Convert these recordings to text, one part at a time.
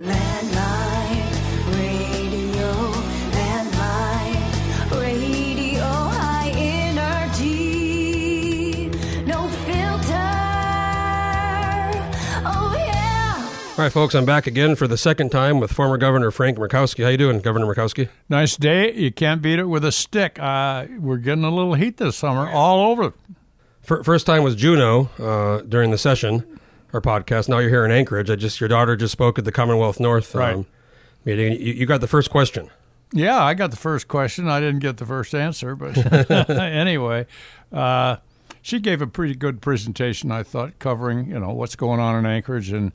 Landline radio, landline radio, high energy, no filter. Oh yeah. All right, folks, I'm back again for the second time with former Governor Frank Murkowski. How you doing, Governor Murkowski? Nice day. You can't beat it with a stick. Uh, we're getting a little heat this summer all over. First time was Juneau uh, during the session, our podcast. Now you're here in Anchorage. I just your daughter just spoke at the Commonwealth North um, Right. meeting. You, you got the first question. Yeah, I got the first question. I didn't get the first answer, but anyway, uh, she gave a pretty good presentation, I thought, covering you know what's going on in Anchorage and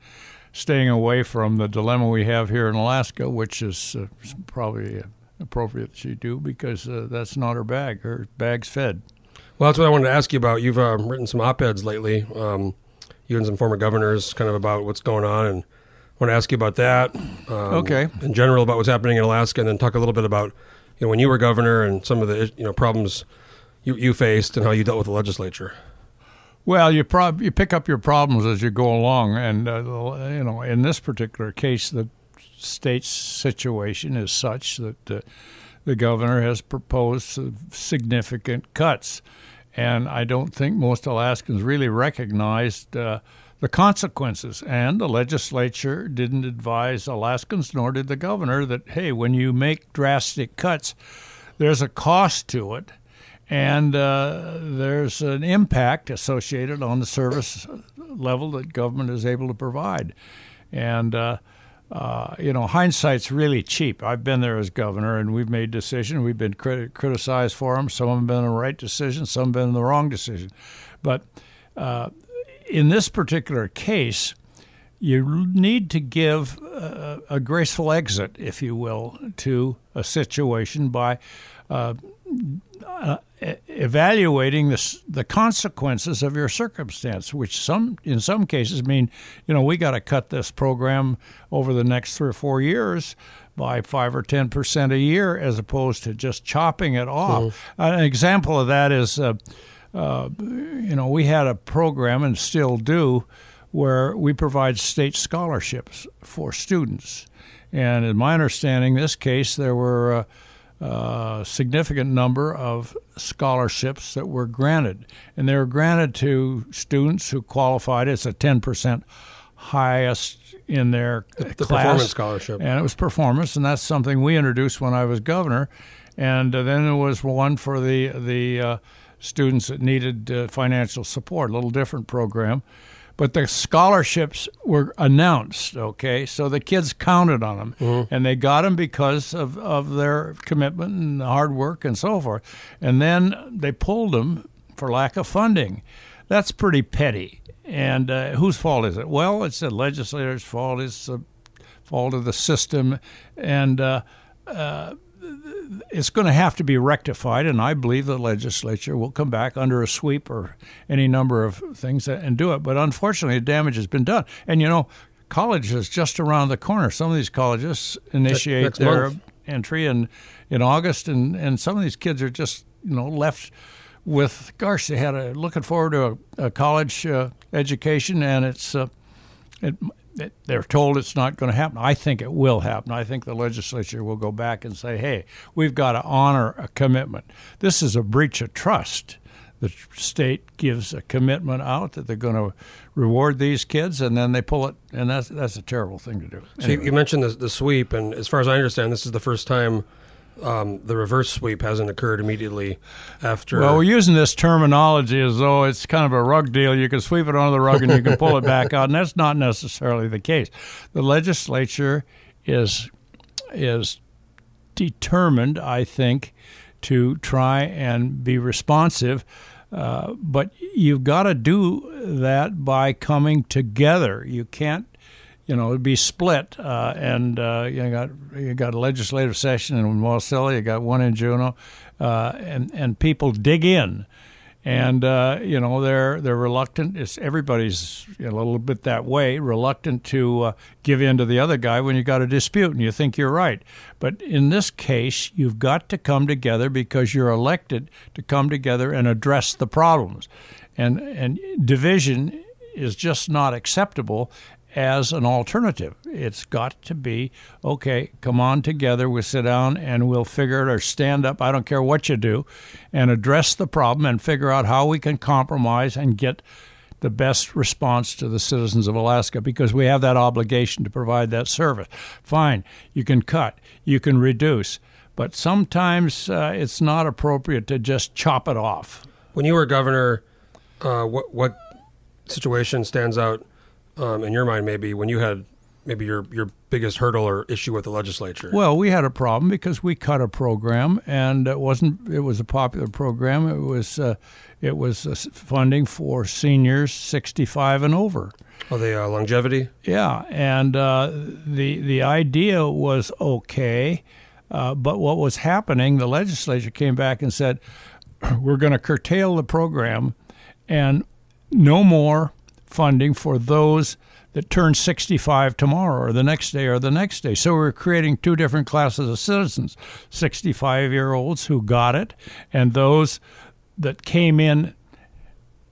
staying away from the dilemma we have here in Alaska, which is uh, probably appropriate that she do because uh, that's not her bag. Her bag's fed. Well, that's what I wanted to ask you about. You've um, written some op-eds lately, um, you and some former governors, kind of about what's going on, and I want to ask you about that. Um, Okay. In general, about what's happening in Alaska, and then talk a little bit about you know when you were governor and some of the you know problems you, you faced and how you dealt with the legislature. Well, you prob- you pick up your problems as you go along, and uh, you know in this particular case, the state's situation is such that uh, the governor has proposed significant cuts, and I don't think most Alaskans really recognized uh, the consequences. And the legislature didn't advise Alaskans, nor did the governor, that hey, when you make drastic cuts, there's a cost to it and uh, there's an impact associated on the service level that government is able to provide. And uh, uh, you know, hindsight's really cheap. I've been there as governor, and we've made decisions. We've been crit- criticized for them. Some have been the right decision, some have been the wrong decision. But uh, in this particular case, you need to give a, a graceful exit, if you will, to a situation by uh, evaluating the the consequences of your circumstance, which some in some cases mean, you know, we got to cut this program over the next three or four years by five or ten percent a year, as opposed to just chopping it off. An example of that is, uh, uh, you know, we had a program and still do where we provide state scholarships for students. And in my understanding, this case, there were uh, a significant number of scholarships that were granted. And they were granted to students who qualified as a 10% highest in their The class. performance scholarship. And it was performance, and that's something we introduced when I was governor. And uh, then there was one for the the uh, students that needed uh, financial support, a little different program. But the scholarships were announced, okay? So the kids counted on them, and they got them because of, of their commitment and hard work and so forth. And then they pulled them for lack of funding. That's pretty petty. And uh, whose fault is it? Well, it's the legislator's fault. It's the fault of the system, and uh, uh, it's going to have to be rectified. And I believe the legislature will come back under a sweep or any number of things and do it. But unfortunately, the damage has been done. And you know, college is just around the corner. Some of these colleges initiate next their month. entry in in August, and and some of these kids are just you know left with gosh, they had a looking forward to a, a college uh, education, and it's uh, it, it, they're told it's not going to happen. I think it will happen. I think the legislature will go back and say, "Hey, we've got to honor a commitment. This is a breach of trust." The state gives a commitment out that they're going to reward these kids, and then they pull it, and that's that's a terrible thing to do. So you, you mentioned the, the sweep, and as far as I understand, this is the first time um, the reverse sweep hasn't occurred immediately after. Well, we're using this terminology as though it's kind of a rug deal. You can sweep it under the rug and you can pull it back out, and that's not necessarily the case. The legislature is is determined, I think, to try and be responsive. Uh, but you've got to do that by coming together. You can't, you know, it'd be split. Uh, and uh, you got you got a legislative session in Wasilla, you got one in Juneau, uh, and and people dig in, and uh, you know they're they're reluctant. It's everybody's a little bit that way, reluctant to uh, give in to the other guy when you got a dispute and you think you're right. But in this case, you've got to come together because you're elected to come together and address the problems, and and division is just not acceptable. As an alternative. It's got to be okay. Come on together. We'll sit down and we'll figure it, or stand up. I don't care what you do, and address the problem and figure out how we can compromise and get the best response to the citizens of Alaska because we have that obligation to provide that service. Fine, you can cut, you can reduce, but sometimes uh, it's not appropriate to just chop it off. When you were governor, uh, what what situation stands out um, in your mind? Maybe when you had maybe your your biggest hurdle or issue with the legislature. Well, we had a problem because we cut a program, and it wasn't. It was a popular program. It was. Uh, it was uh, funding for seniors 65 and over. oh, the uh, longevity. Yeah, and uh, the the idea was okay, uh, but what was happening? The legislature came back and said, "We're going to curtail the program, and no more funding for those that turn 65 tomorrow, or the next day, or the next day." So we're creating two different classes of citizens: 65 year olds who got it, and those that came in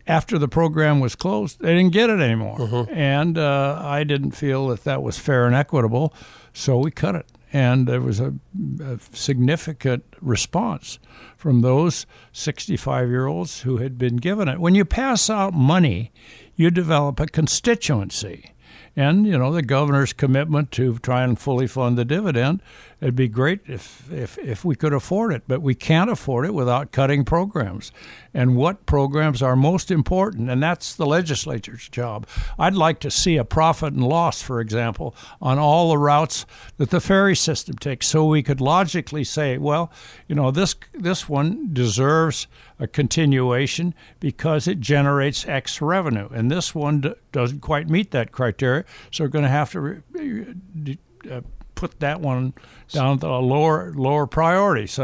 after the program was closed, they didn't get it anymore. And uh, I didn't feel that that was fair and equitable, so we cut it. And there was a, a significant response from those 65 year olds who had been given it. When you pass out money, you develop a constituency. And, you know, the governor's commitment to try and fully fund the dividend, it'd be great if, if, if we could afford it, but we can't afford it without cutting programs. And what programs are most important? And that's the legislature's job. I'd like to see a profit and loss, for example, on all the routes that the ferry system takes, so we could logically say, well, you know, this this one deserves a continuation because it generates X revenue, and this one d- doesn't quite meet that criteria, so we're going to have to re- uh, put that one down to a lower lower priority. So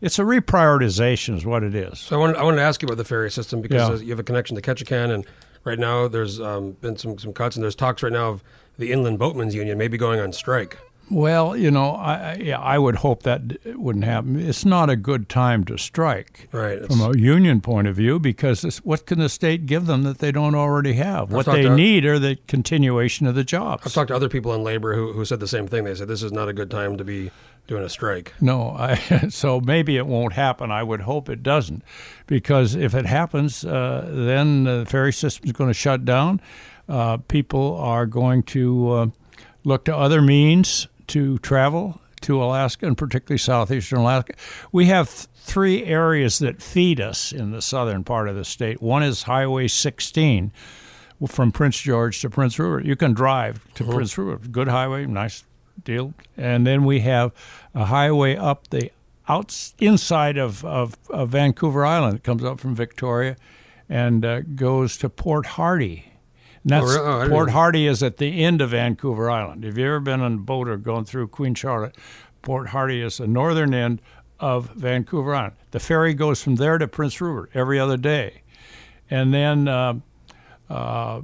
it's a reprioritization, is what it is. So I wanted, I wanted to ask you about the ferry system because Yeah. you have a connection to Ketchikan, and right now there's um, been some, some cuts, and there's talks right now of the Inland Boatmen's Union maybe going on strike. Well, you know, I, I- yeah, I would hope that wouldn't happen. It's not a good time to strike Right. From a union point of view because this, what can the state give them that they don't already have? What they to- need are the continuation of the jobs. I've talked to other people in labor who, who said the same thing. They said this is not a good time to be doing a strike. No, I, so maybe it won't happen. I would hope it doesn't, because if it happens, uh, then the ferry system is going to shut down. Uh, people are going to uh, look to other means to travel to Alaska, and particularly southeastern Alaska. We have th- three areas that feed us in the southern part of the state. One is Highway 16 from Prince George to Prince Rupert. You can drive to Prince Rupert. Good highway, nice deal. And then we have a highway up the outs inside of, of, of Vancouver Island. It comes up from Victoria and uh, goes to Port Hardy. And that's, really? Oh, I didn't Port. Hardy is at the end of Vancouver Island. Have you ever been on a boat or going through Queen Charlotte? Port Hardy is the northern end of Vancouver Island. The ferry goes from there to Prince Rupert every other day. And then uh, uh,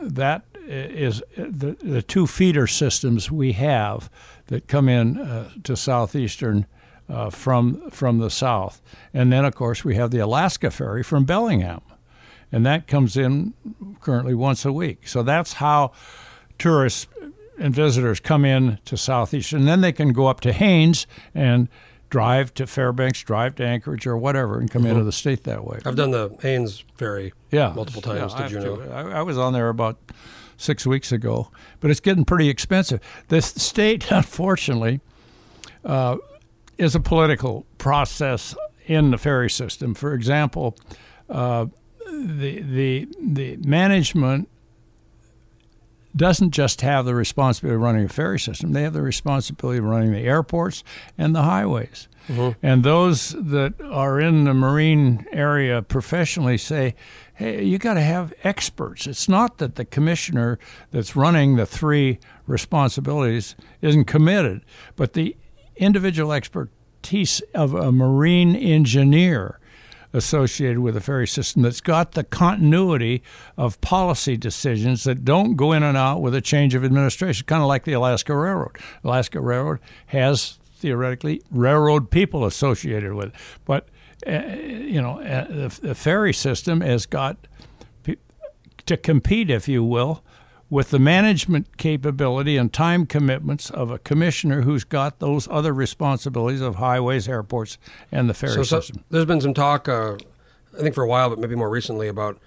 that is the, the two feeder systems we have that come in uh, to southeastern uh, from from the south, and then of course we have the Alaska ferry from Bellingham, and that comes in currently once a week. So that's how tourists and visitors come in to Southeast, and then they can go up to Haines and drive to Fairbanks, drive to Anchorage or whatever, and come into the state that way. I've done the Haines ferry Yeah, multiple times. Yeah, I Did you know? to. I, I was on there about six weeks ago, but it's getting pretty expensive. This state, unfortunately, uh, is a political process in the ferry system. For example, uh, the the the management doesn't just have the responsibility of running a ferry system; they have the responsibility of running the airports and the highways. Mm-hmm. And those that are in the marine area professionally say, hey, you got to have experts. It's not that the commissioner that's running the three responsibilities isn't committed, but the individual expertise of a marine engineer associated with a ferry system that's got the continuity of policy decisions that don't go in and out with a change of administration, kind of like the Alaska Railroad. Alaska Railroad has theoretically railroad people associated with it, but uh, you know uh, the, the ferry system has got to compete, if you will, with the management capability and time commitments of a commissioner who's got those other responsibilities of highways, airports, and the ferry So, so there's been some talk, uh, I think for a while, but maybe more recently, about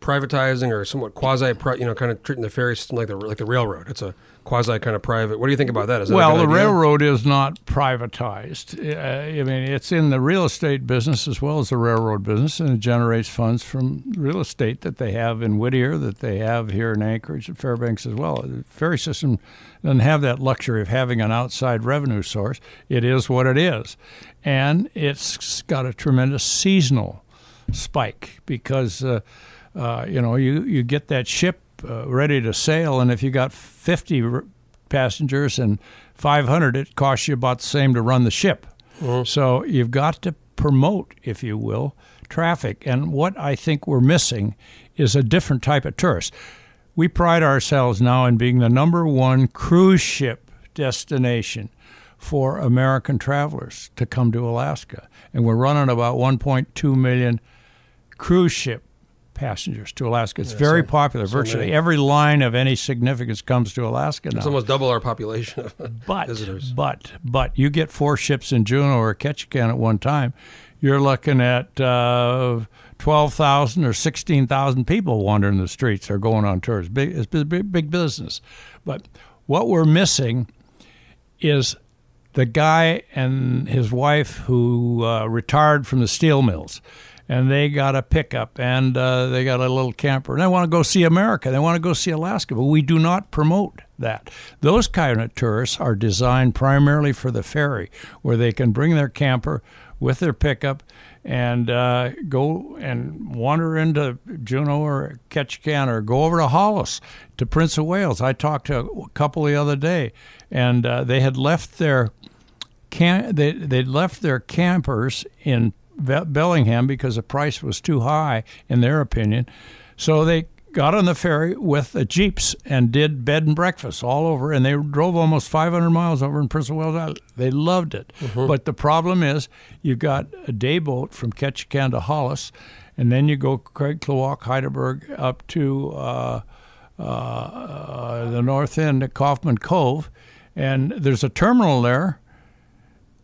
privatizing or somewhat quasi, you know, kind of treating the ferry system like the like the railroad. It's a quasi kind of private. What do you think about that? Is that Well, the railroad is not privatized. Uh, I mean, it's in the real estate business as well as the railroad business, and it generates funds from real estate that they have in Whittier, that they have here in Anchorage and Fairbanks as well. The ferry system doesn't have that luxury of having an outside revenue source. It is what it is, and it's got a tremendous seasonal spike because uh, uh, you know you you get that ship uh, ready to sail, and if you got 50 r- passengers and 500, it costs you about the same to run the ship. So you've got to promote, if you will, traffic. And what I think we're missing is a different type of tourist. We pride ourselves now in being the number one cruise ship destination for American travelers to come to Alaska. And we're running about 1.2 million cruise ship passengers to Alaska. It's very so- popular. so Virtually many. every line of any significance comes to Alaska now. It's almost double our population of But visitors. but but you get four ships in Juneau or Ketchikan at one time, you're looking at uh, twelve thousand or sixteen thousand people wandering the streets or going on tours. Big it's big, big big business. But what we're missing is the guy and his wife who uh, retired from the steel mills. And they got a pickup and uh, they got a little camper. And they want to go see America. They want to go see Alaska. But we do not promote that. Those kind of tourists are designed primarily for the ferry, where they can bring their camper with their pickup and uh, go and wander into Juneau or Ketchikan or go over to Hollis to Prince of Wales. I talked to a couple the other day, and uh, they had left their cam- they they'd left their campers in Bellingham because the price was too high in their opinion. So they got on the ferry with the jeeps and did bed and breakfast all over, and they drove almost 500 miles over in Prince of Wales Island. They loved it, but the problem is you've got a day boat from Ketchikan to Hollis, and then you go Craig Klawock, Hydaburg up to. Uh, uh, the north end at Coffman Cove, and there's a terminal there,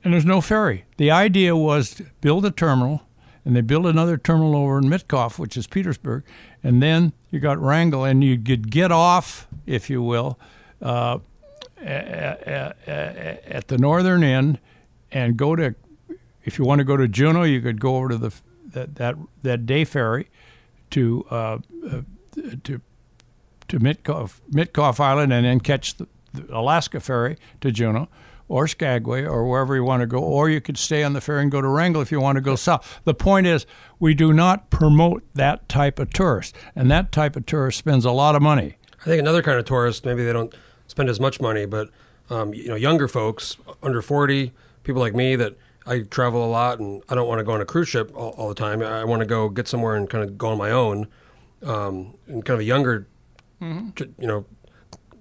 and there's no ferry. The idea was to build a terminal, and they built another terminal over in Mitkof, which is Petersburg, and then you got Wrangell, and you could get off, if you will, uh, at, at the northern end, and go to. If you want to go to Juneau, you could go over to the that that, that day ferry to uh, uh, to to Mitkof, Mitkof Island and then catch the, the Alaska ferry to Juneau or Skagway or wherever you want to go, or you could stay on the ferry and go to Wrangell if you want to go south. The point is, we do not promote that type of tourist, and that type of tourist spends a lot of money. I think another kind of tourist, maybe they don't spend as much money, but um, you know, younger folks under forty, people like me that I travel a lot and I don't want to go on a cruise ship all, all the time. I want to go get somewhere and kind of go on my own. Um, and kind of a younger, tr- you know,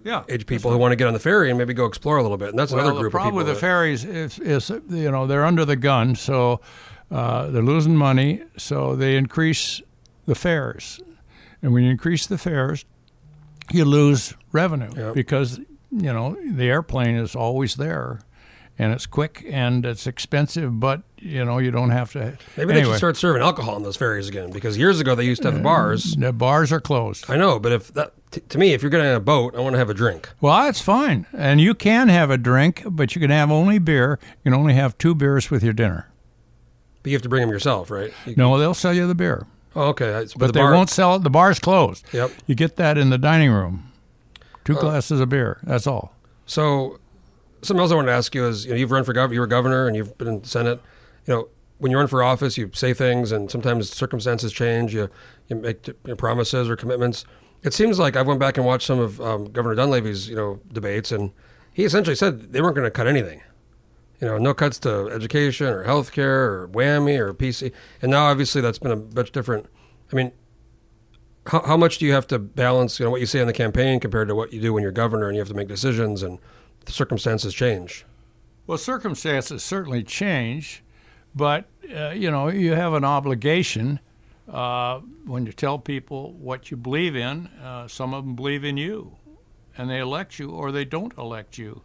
Yeah, age people who want to get on the ferry and maybe go explore a little bit. And that's Well, another the group problem of people. The problem with the ferries is, is, you know, they're under the gun, so uh, they're losing money, so they increase the fares. And when you increase the fares, you lose revenue Yep. because, you know, the airplane is always there. And it's quick and it's expensive, but you know you don't have to. Maybe they should start serving alcohol on those ferries again because years ago they used to Uh, have bars. The bars are closed. I know, but if that t- to me, if you're getting on a boat, I want to have a drink. Well, that's fine, and you can have a drink, but you can have only beer. You can only have two beers with your dinner. But you have to bring them yourself, right? You- No, they'll sell you the beer. Oh, okay. I- But the they bar- won't sell it. The bar's closed. Yep. You get that in the dining room. Two glasses of beer. That's all. So, something else I wanted to ask you is, you know, you've run for governor, you were governor, and you've been in the Senate. You know, when you run for office, you say things, and sometimes circumstances change. You you make promises or commitments. It seems like I went back and watched some of um, Governor Dunleavy's, you know, debates, and he essentially said they weren't going to cut anything. You know, no cuts to education or healthcare or WWAMI or PC. And now, obviously, that's been a much different. I mean, how, how much do you have to balance, you know, what you say in the campaign compared to what you do when you're governor and you have to make decisions and circumstances change? Well, circumstances certainly change, but uh, you know you have an obligation uh, when you tell people what you believe in, uh, some of them believe in you, and they elect you or they don't elect you,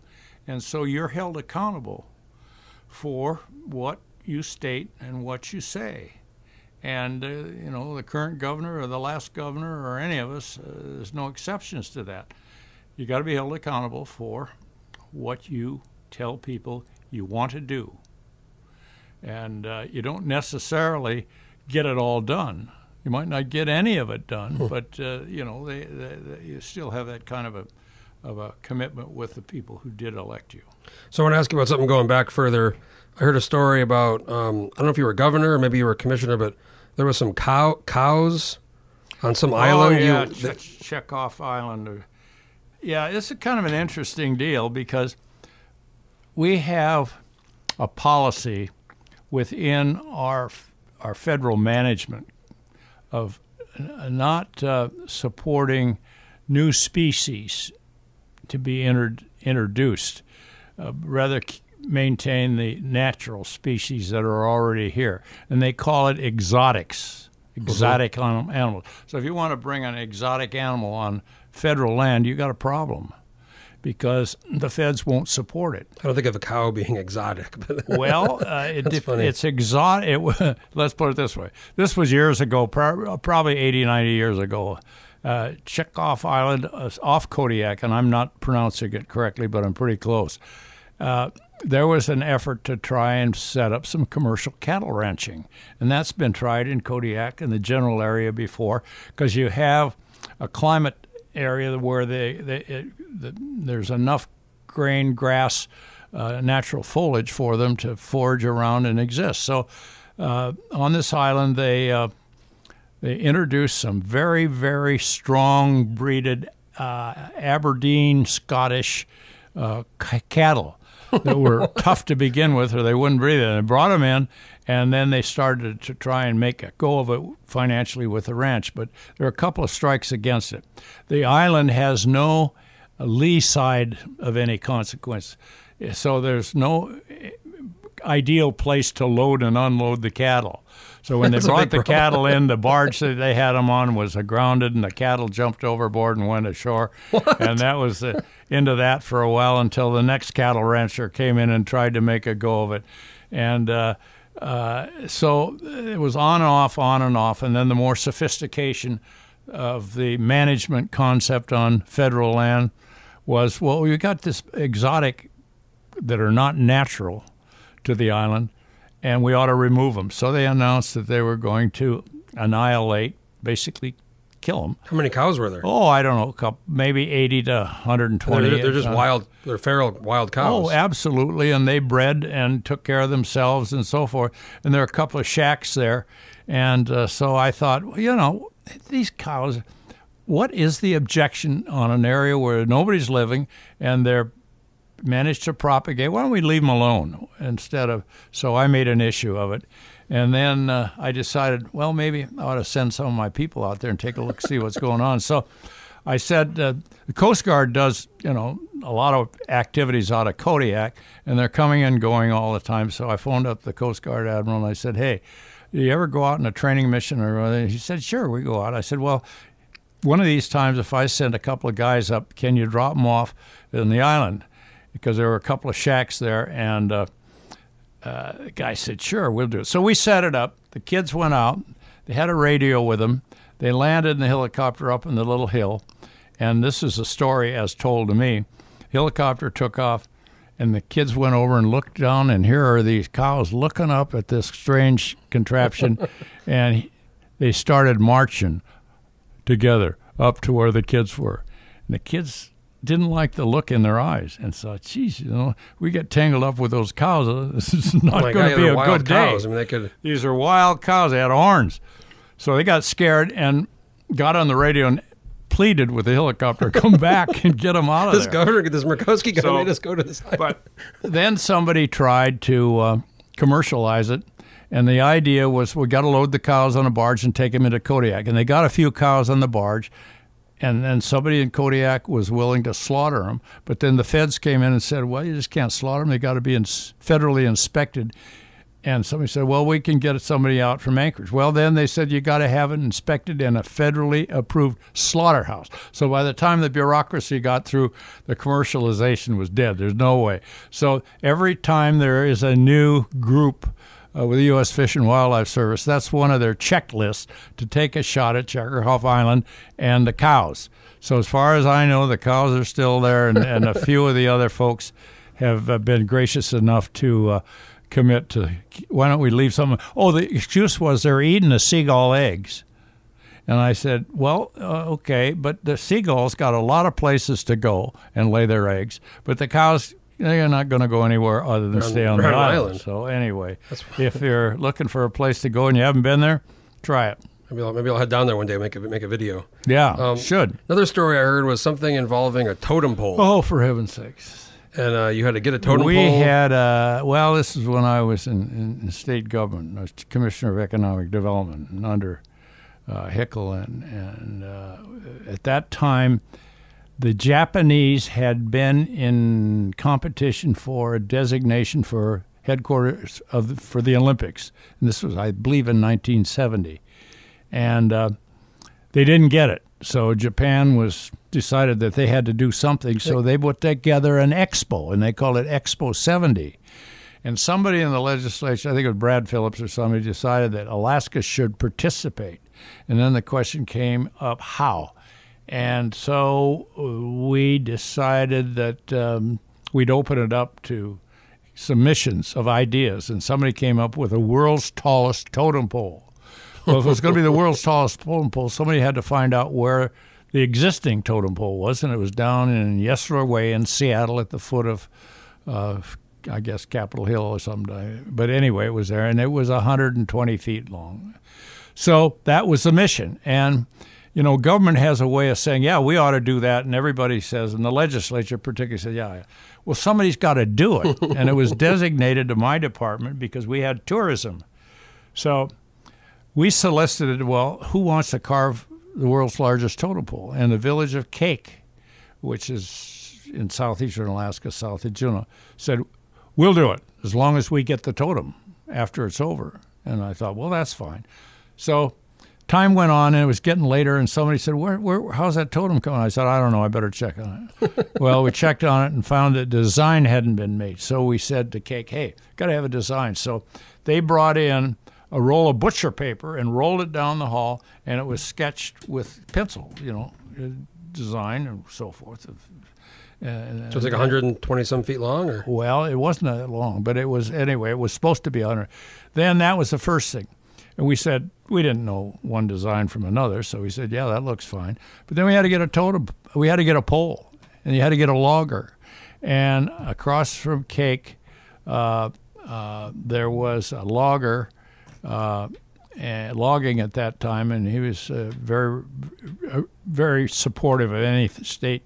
and so you're held accountable for what you state and what you say. And uh, you know the current governor or the last governor or any of us, uh, there's no exceptions to that. You got to be held accountable for what you tell people you want to do, and uh, you don't necessarily get it all done. You might not get any of it done, but uh, you know they, they, they, you still have that kind of a of a commitment with the people who did elect you. So I want to ask you about something going back further. I heard a story about um, I don't know if you were governor or maybe you were commissioner, but there was some cow cows on some island. Oh, yeah, You- Che- Chekhov Island. or- Yeah, it's a kind of an interesting deal because we have a policy within our our federal management of not uh, supporting new species to be inter- introduced, uh, rather maintain the natural species that are already here, and they call it exotics, exotic anim- animals. So if you want to bring an exotic animal on federal land, you got a problem because the feds won't support it. I don't think of a cow being exotic, but Well, uh, it it's exotic. It, let's put it this way. This was years ago, probably 80, 90 years ago. Uh, Chekhov Island uh, off Kodiak, and I'm not pronouncing it correctly, but I'm pretty close. Uh, there was an effort to try and set up some commercial cattle ranching, and that's been tried in Kodiak and the general area before because you have a climate area where they, they it, the, there's enough grain, grass, uh, natural foliage for them to forage around and exist. So uh, on this island, they uh, they introduced some very very strong breeded uh, Aberdeen Scottish uh, cattle that were tough to begin with, or they wouldn't breathe it. And they brought them in, and then they started to try and make a go of it financially with the ranch. But there are a couple of strikes against it. The island has no lee side of any consequence, so there's no ideal place to load and unload the cattle. So when they brought the cattle in, the barge that they had them on was grounded, and the cattle jumped overboard and went ashore. And that was the end of that for a while until the next cattle rancher came in and tried to make a go of it. And uh, uh, so it was on and off, on and off, and then the more sophistication of the management concept on federal land was well, we got this exotic that are not natural to the island, and we ought to remove them. So they announced that they were going to annihilate, basically kill them. how many cows were there? Oh, I don't know, couple, maybe 80 to 120. they're, they're just Uh, wild. They're feral wild cows. Oh, absolutely. And they bred and took care of themselves and so forth. And there are a couple of shacks there. And uh, so I thought, well, you know, these cows, what is the objection on an area where nobody's living and they're managed to propagate? Why don't we leave them alone instead of? So I made an issue of it. And then uh, I decided, well, maybe I ought to send some of my people out there and take a look, see what's going on. So I said, uh, the Coast Guard does, you know, a lot of activities out of Kodiak, and they're coming and going all the time. So I phoned up the Coast Guard admiral and I said, hey, do you ever go out on a training mission or? He said, sure, we go out. I said, well, one of these times, if I send a couple of guys up, can you drop them off in the island? Because there were a couple of shacks there, and uh, uh, the guy said, "Sure, we'll do it." So we set it up. The kids went out. They had a radio with them. They landed in the helicopter up in the little hill, and this is a story as told to me. Helicopter took off, and the kids went over and looked down, and here are these cows looking up at this strange contraption, and they started marching together up to where the kids were. And the kids didn't like the look in their eyes and thought, geez, you know, we get tangled up with those cows. uh, This is Oh not my going to be a good cows. day. I mean, they could. These are wild cows. They had horns. So they got scared and got on the radio and pleaded with the helicopter, come back and get them out of This there. governor, this Murkowski guy, So- made us go to this. But then somebody tried to uh, commercialize it, and the idea was we got to load the cows on a barge and take them into Kodiak. And they got a few cows on the barge, and then somebody in Kodiak was willing to slaughter them. But then the feds came in and said, well, you just can't slaughter them. They got to be federally inspected. and somebody said, "Well, we can get somebody out from Anchorage." Well, then they said you got to have it inspected in a federally approved slaughterhouse. So by the time the bureaucracy got through, the commercialization was dead. There's no way. So every time there is a new group uh, with the U.S. Fish and Wildlife Service, that's one of their checklists to take a shot at Checkerhoff Island and the cows. So as far as I know, the cows are still there, and, and a few of the other folks have uh, been gracious enough to uh, commit to. Why don't we leave some? Oh, the excuse was they're eating the seagull eggs. And I said, well, uh, okay, but the seagulls got a lot of places to go and lay their eggs, but the cows, they're not going to go anywhere other than stay on the island. island. So anyway, if you're looking for a place to go and you haven't been there, try it. Maybe I'll, maybe I'll head down there one day and make a make a video. Yeah, Um, should. Another story I heard was something involving a totem pole, Oh, for heaven's sakes. and uh, you had to get a totem we pole. We had uh, well this is when i was in, in, state government i was commissioner of economic development and under uh, Hickel and, and uh, at that time the japanese had been in competition for a designation for headquarters of the, for the olympics and this was i believe in 1970 and uh, they didn't get it. So Japan was decided that they had to do something. So they put together an expo, and they called it Expo 70. And somebody in the legislature, I think it was Brad Phillips or somebody, decided that Alaska should participate. And then the question came up how. And so uh, we decided that um, we'd open it up to submissions of ideas. And somebody came up with a world's tallest totem pole. Well, if it was going to be the world's tallest totem pole, somebody had to find out where the existing totem pole was, and it was down in Yesler Way in Seattle at the foot of, uh, I guess, Capitol Hill or something. But anyway, it was there, and it was 120 feet long. So that was the mission. And, you know, government has a way of saying, yeah, we ought to do that. And everybody says, and the legislature particularly says, yeah, yeah. Well, somebody's got to do it. and it was designated to my department because we had tourism. So we solicited, well, who wants to carve the world's largest totem pole? And the village of Kake, which is in southeastern Alaska, south of Juneau, said, we'll do it as long as we get the totem after it's over. And I thought, well, that's fine. So time went on and it was getting later and somebody said, where, where, how's that totem coming? I said, I don't know. I better check on it. well, we checked on it and found that design hadn't been made. So we said to Kake, hey, got to have a design. So they brought in a roll of butcher paper and rolled it down the hall, and it was sketched with pencil, you know, design and so forth. Uh, so it's like 120 some feet long, or well, it wasn't that long, but it was anyway. It was supposed to be 100. Then that was the first thing, and we said we didn't know one design from another, so we said, yeah, that looks fine. But then we had to get a totem. We had to get a pole, and you had to get a logger, and across from Kake, uh, uh, there was a logger. Uh, logging at that time, and he was uh, very, uh, very supportive of any state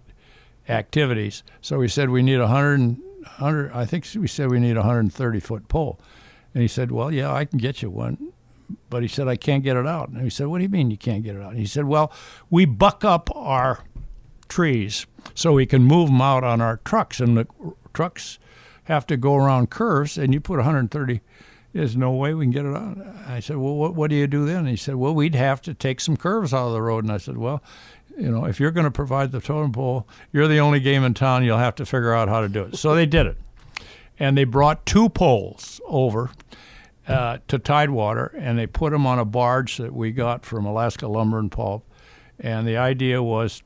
activities. So we said we need a hundred, hundred. I think we said we need a hundred and thirty foot pole, and he said, "Well, yeah, I can get you one." But he said, I can't get it out. And he said, What do you mean you can't get it out? And he said, Well, we buck up our trees so we can move them out on our trucks. And the trucks have to go around curves, and you put 130 there's no way we can get it out. I said, well, what, what do you do then? And he said, well, we'd have to take some curves out of the road. And I said, well, you know, if you're going to provide the totem pole, you're the only game in town. You'll have to figure out how to do it. So they did it. And they brought two poles over uh, to Tidewater, and they put them on a barge that we got from Alaska Lumber and Pulp. And the idea was,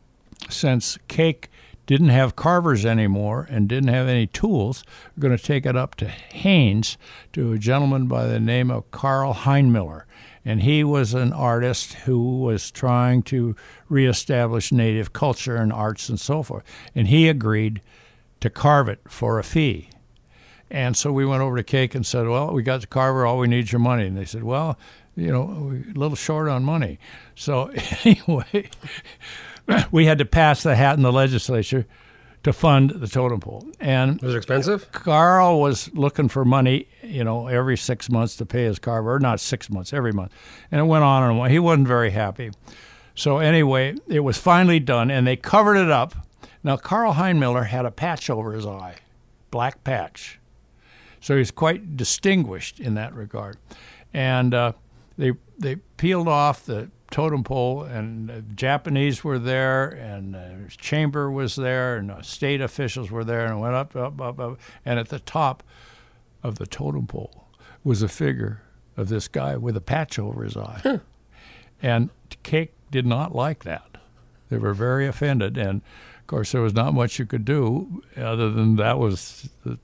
since Kake didn't have carvers anymore and didn't have any tools, we're going to take it up to Haines to a gentleman by the name of Carl Heinmiller. And he was an artist who was trying to reestablish native culture and arts and so forth. And he agreed to carve it for a fee. And so we went over to Kake and said, Well, we got the carver, all we need is your money. And they said, Well, you know, we're a little short on money. So anyway, we had to pass the hat in the legislature to fund the totem pole. And was it expensive? Carl was looking for money, you know, every six months to pay his carver, or not six months, every month. And it went on and on. He wasn't very happy. So anyway, it was finally done, and they covered it up. Now, Carl Heinmiller had a patch over his eye, black patch. So he's quite distinguished in that regard. And uh, they they peeled off the totem pole, and uh, Japanese were there, and uh, chamber was there, and uh, state officials were there, and went up, up, up, up, and at the top of the totem pole was a figure of this guy with a patch over his eye. And Kake did not like that. They were very offended, and of course, there was not much you could do other than that was the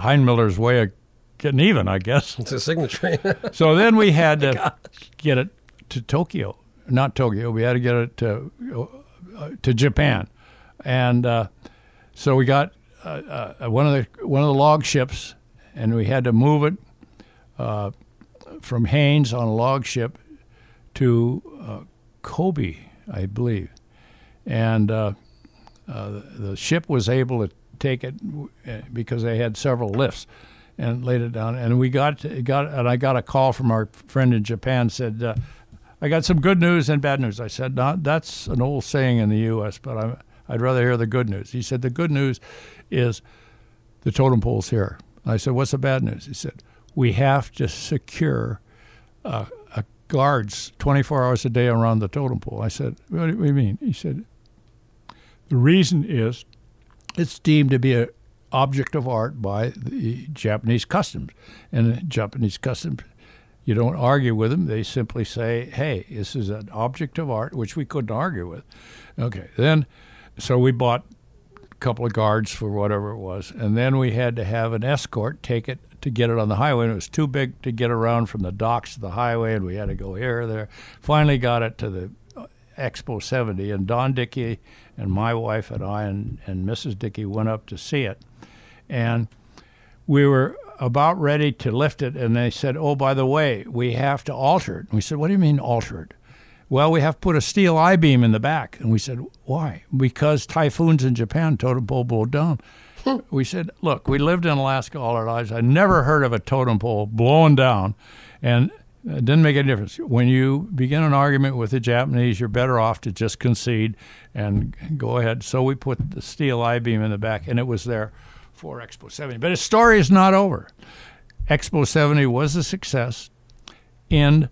Heinmiller's way of getting even, I guess. It's a signature. So then we had to get it to Tokyo, not Tokyo. We had to get it to uh, to Japan, and uh, so we got uh, uh, one of the one of the log ships, and we had to move it uh, from Haines on a log ship to uh, Kobe, I believe, and uh, uh, the, the ship was able to take it uh, because they had several lifts and laid it down. And we got got and I got a call from our friend in Japan said, uh, "I got some good news and bad news." I said, "No, that's an old saying in the U.S., but I'm, I'd rather hear the good news." He said, "The good news is the totem pole's here." I said, "What's the bad news?" He said, "We have to secure." Uh, a guards 24 hours a day around the totem pole. I said, What do you mean? He said, The reason is it's deemed to be an object of art by the Japanese customs. And the Japanese customs, you don't argue with them. They simply say, hey, this is an object of art, which we couldn't argue with. Okay, then, so we bought a couple of guards for whatever it was. And then we had to have an escort take it to get it on the highway. And it was too big to get around from the docks to the highway, and we had to go here or there. Finally got it to the Expo 70, and Don Dickey and my wife and I and, and Mrs. Dickey went up to see it. And we were about ready to lift it, and they said, Oh, by the way, we have to alter it. And we said, What do you mean alter it? Well, we have to put a steel I beam in the back. And we said, Why? Because typhoons in Japan, totem pole blow down. we said, Look, we lived in Alaska all our lives. I never heard of a totem pole blowing down. And it didn't make any difference. When you begin an argument with the Japanese, you're better off to just concede and go ahead. So we put the steel I beam in the back, and it was there for Expo 70. But his story is not over. Expo 70 was a success, and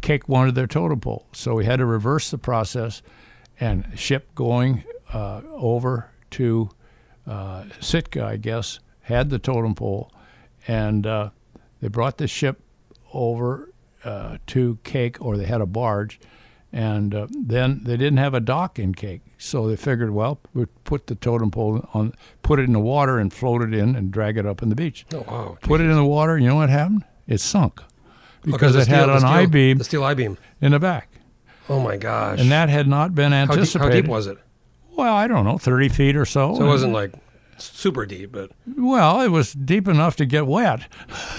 Kake wanted their totem pole. So we had to reverse the process and ship going uh, over to uh, Sitka, I guess, had the totem pole, and uh, they brought the ship over uh, to Kake, or they had a barge, and uh, then they didn't have a dock in Kake, so they figured, well, we'd put the totem pole on, put it in the water, and float it in, and drag it up in the beach. oh wow! Put it in the water, you know what happened? It sunk because the it had steel- the an I beam The steel I beam. in the back, Oh my gosh! and that had not been how deep, anticipated. how deep was it? Well, I don't know, thirty feet or so. So it wasn't like super deep, but Well, it was deep enough to get wet,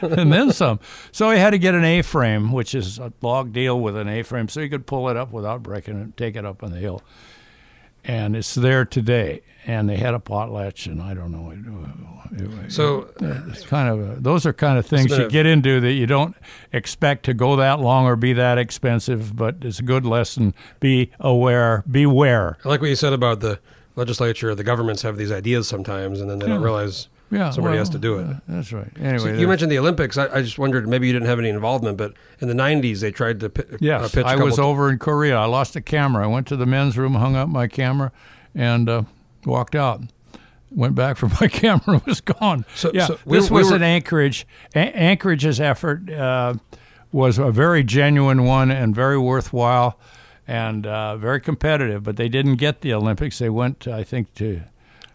and then some. So he had to get an A-frame, which is a log deal with an A-frame, so he could pull it up without breaking it, take it up on the hill. And it's there today. And they had a potlatch, and I don't know. It, it, so it's kind of a, those are kind of things you a- get into that you don't expect to go that long or be that expensive, but it's a good lesson. Be aware, beware. I like what you said about the legislature. The governments have these ideas sometimes, and then they don't realize Yeah, somebody has to do it. uh, That's right. Anyway, So you mentioned the Olympics. I, I just wondered maybe you didn't have any involvement, but in the '90s they tried to pi- uh, Yes, pitch. a I was couple- over in Korea. I lost a camera. I went to the men's room, hung up my camera, and uh, walked out. Went back for my camera. It was gone. So- yeah, so we- this we was were- an Anchorage. A- Anchorage's effort uh, was a very genuine one and very worthwhile and uh, very competitive. But they didn't get the Olympics. They went, I think, to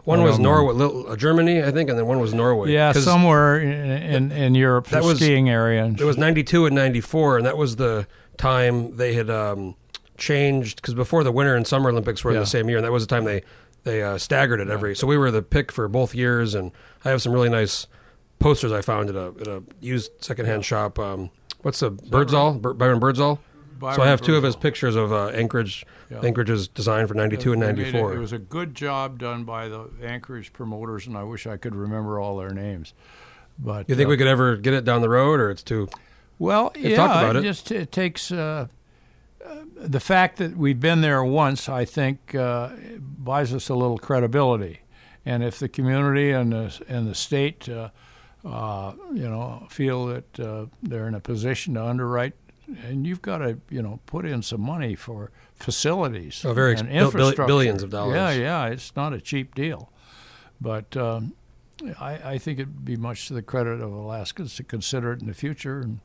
One was. Norway, Lil- uh, Germany, I think, and then one was Norway. yeah somewhere in, in, in Europe, That the was- skiing area. It was '92 and '94, and that was the time they had um, changed because before the Winter and Summer Olympics were in the same year, and that was the time they they uh, staggered it every. So we were the pick for both years, and I have some really nice posters I found at a at a used secondhand shop. Um, what's the Birdsall? Bir- Byron Birdsall. So I have two of his pictures of uh, Anchorage, Yeah. Anchorage's design for '92 and They made it- '94. It was a good job done by the Anchorage promoters, and I wish I could remember all their names. But you think uh, we could ever get it down the road, or it's too? Well, yeah, it it. just it takes uh, uh, the fact that we've been there once. I think uh, buys us a little credibility, and if the community and the and the state uh, uh, you know, feel that they're in a position to underwrite, and you've got to, you know, put in some money for facilities Oh, very and bill- infrastructure. billions of dollars. Yeah, yeah, it's not a cheap deal, but um, I, I think it'd be much to the credit of Alaskans to consider it in the future, and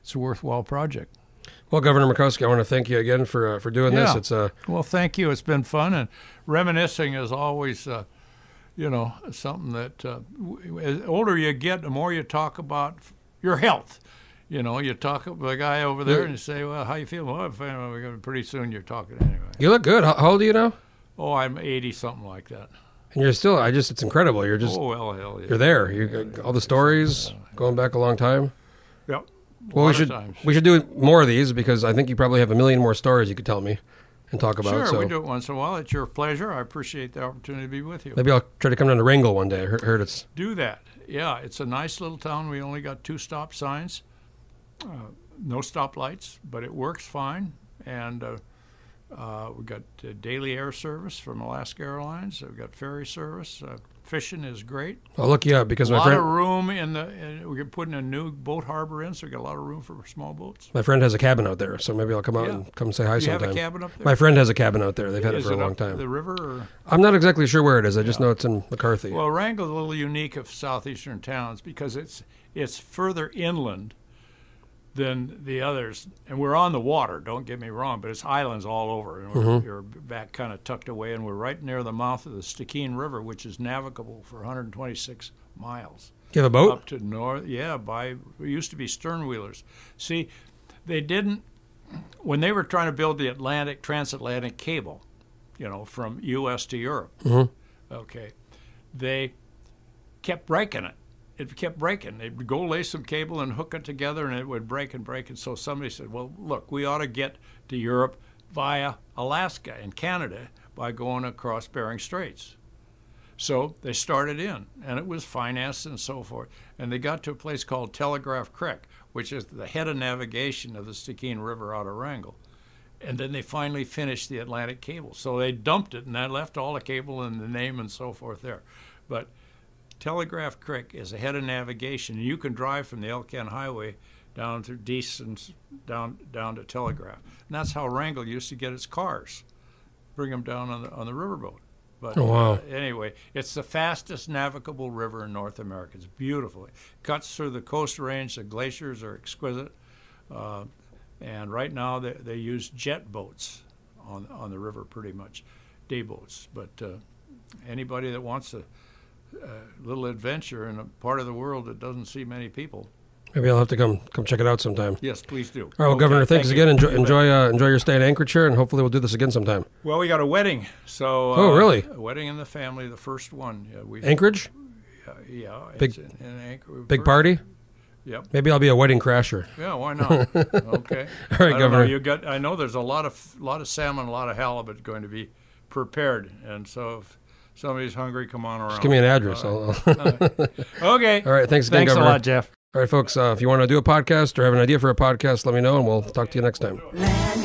it's a worthwhile project. Well, Governor Murkowski, I want to thank you again for uh, for doing this. Yeah. It's uh, Well, thank you. It's been fun, and reminiscing is always, uh, you know, something that uh, older you get, the more you talk about your health. You know, you talk with the guy over there, and you say, "Well, how you feeling?" Well, I'm pretty soon you're talking anyway. you look good. How, how old are you now? Oh, I'm 80 something like that. And you're still. I just. It's incredible. You're just. oh well, hell yeah. You're there. You all the stories going back a long time. Yep. Well, we should times. we should do more of these because I think you probably have a million more stories you could tell me and talk about. Sure, so we do it once in a while. It's your pleasure. I appreciate the opportunity to be with you. maybe I'll try to come down to Wrangell one day. I heard, it's do that. Yeah, it's a nice little town. We only got two stop signs, no stoplights, but it works fine. And uh, uh, we got uh, daily air service from Alaska Airlines. We've got ferry service. Uh, fishing is great. I'll look you up because A my lot friend of room in the. In, we're putting a new boat harbor in, so we've got a lot of room for small boats. my friend has a cabin out there. So maybe I'll come out Yeah. and come say hi you have sometime. a cabin up there? My friend has a cabin out there. They've had is it for a long time. The river, or I'm not exactly sure where it is. I just know it's in McCarthy. Well, Wrangell's a little unique of southeastern towns because it's it's further inland than the others, and we're on the water. Don't get me wrong, but it's islands all over, and we're, mm-hmm. you're back kind of tucked away, and we're right near the mouth of the Stikine River, which is navigable for 126 miles you have a boat? up to north. Yeah, by it used to be stern wheelers. See, they didn't when they were trying to build the Atlantic transatlantic cable, you know, from U.S. to Europe. Mm-hmm. Okay, they kept breaking it. It kept breaking. They'd go lay some cable and hook it together, and it would break and break. And so somebody said, "Well, look, we ought to get to Europe via Alaska and Canada by going across Bering Straits." So they started in, and it was financed and so forth. And they got to a place called Telegraph Creek, which is the head of navigation of the Stikine River out of Wrangell. And then they finally finished the Atlantic cable. So they dumped it, and that left all the cable and the name and so forth there. But Telegraph Creek is ahead of navigation, and you can drive from the Elkhorn Highway down through s- down down to Telegraph. And that's how Wrangell used to get its cars, bring them down on the on the riverboat. But Oh, wow. uh, anyway, it's the fastest navigable river in North America. It's beautiful. It cuts through the coast range. The glaciers are exquisite. Uh, and right now they, they use jet boats on on the river pretty much, day boats. But uh, anybody that wants a little adventure in a part of the world that doesn't see many people, Maybe I'll have to come come check it out sometime. yes, please do. All right, well, Okay, Governor, thanks thank again. Enjoy You bet. enjoy uh, enjoy your stay in Anchorage here, and hopefully we'll do this again sometime. Well, we got a wedding, so uh, Oh, really? A wedding in the family, the first one. Yeah, we Anchorage, uh, yeah, Big- it's in, in Anchor- big party. Yep. Maybe I'll be a wedding crasher. Yeah, why not? okay. All right, I don't know, Governor. you got. I know there's a lot of lot of salmon, a lot of halibut going to be prepared, and so if somebody's hungry, come on around. Just give me an address. All I'll, I'll- right. okay. All right, thanks again, Thanks a Governor. lot, Jeff. All right, folks. Uh, if you want to do a podcast or have an idea for a podcast, let me know, and we'll talk to you next time. Land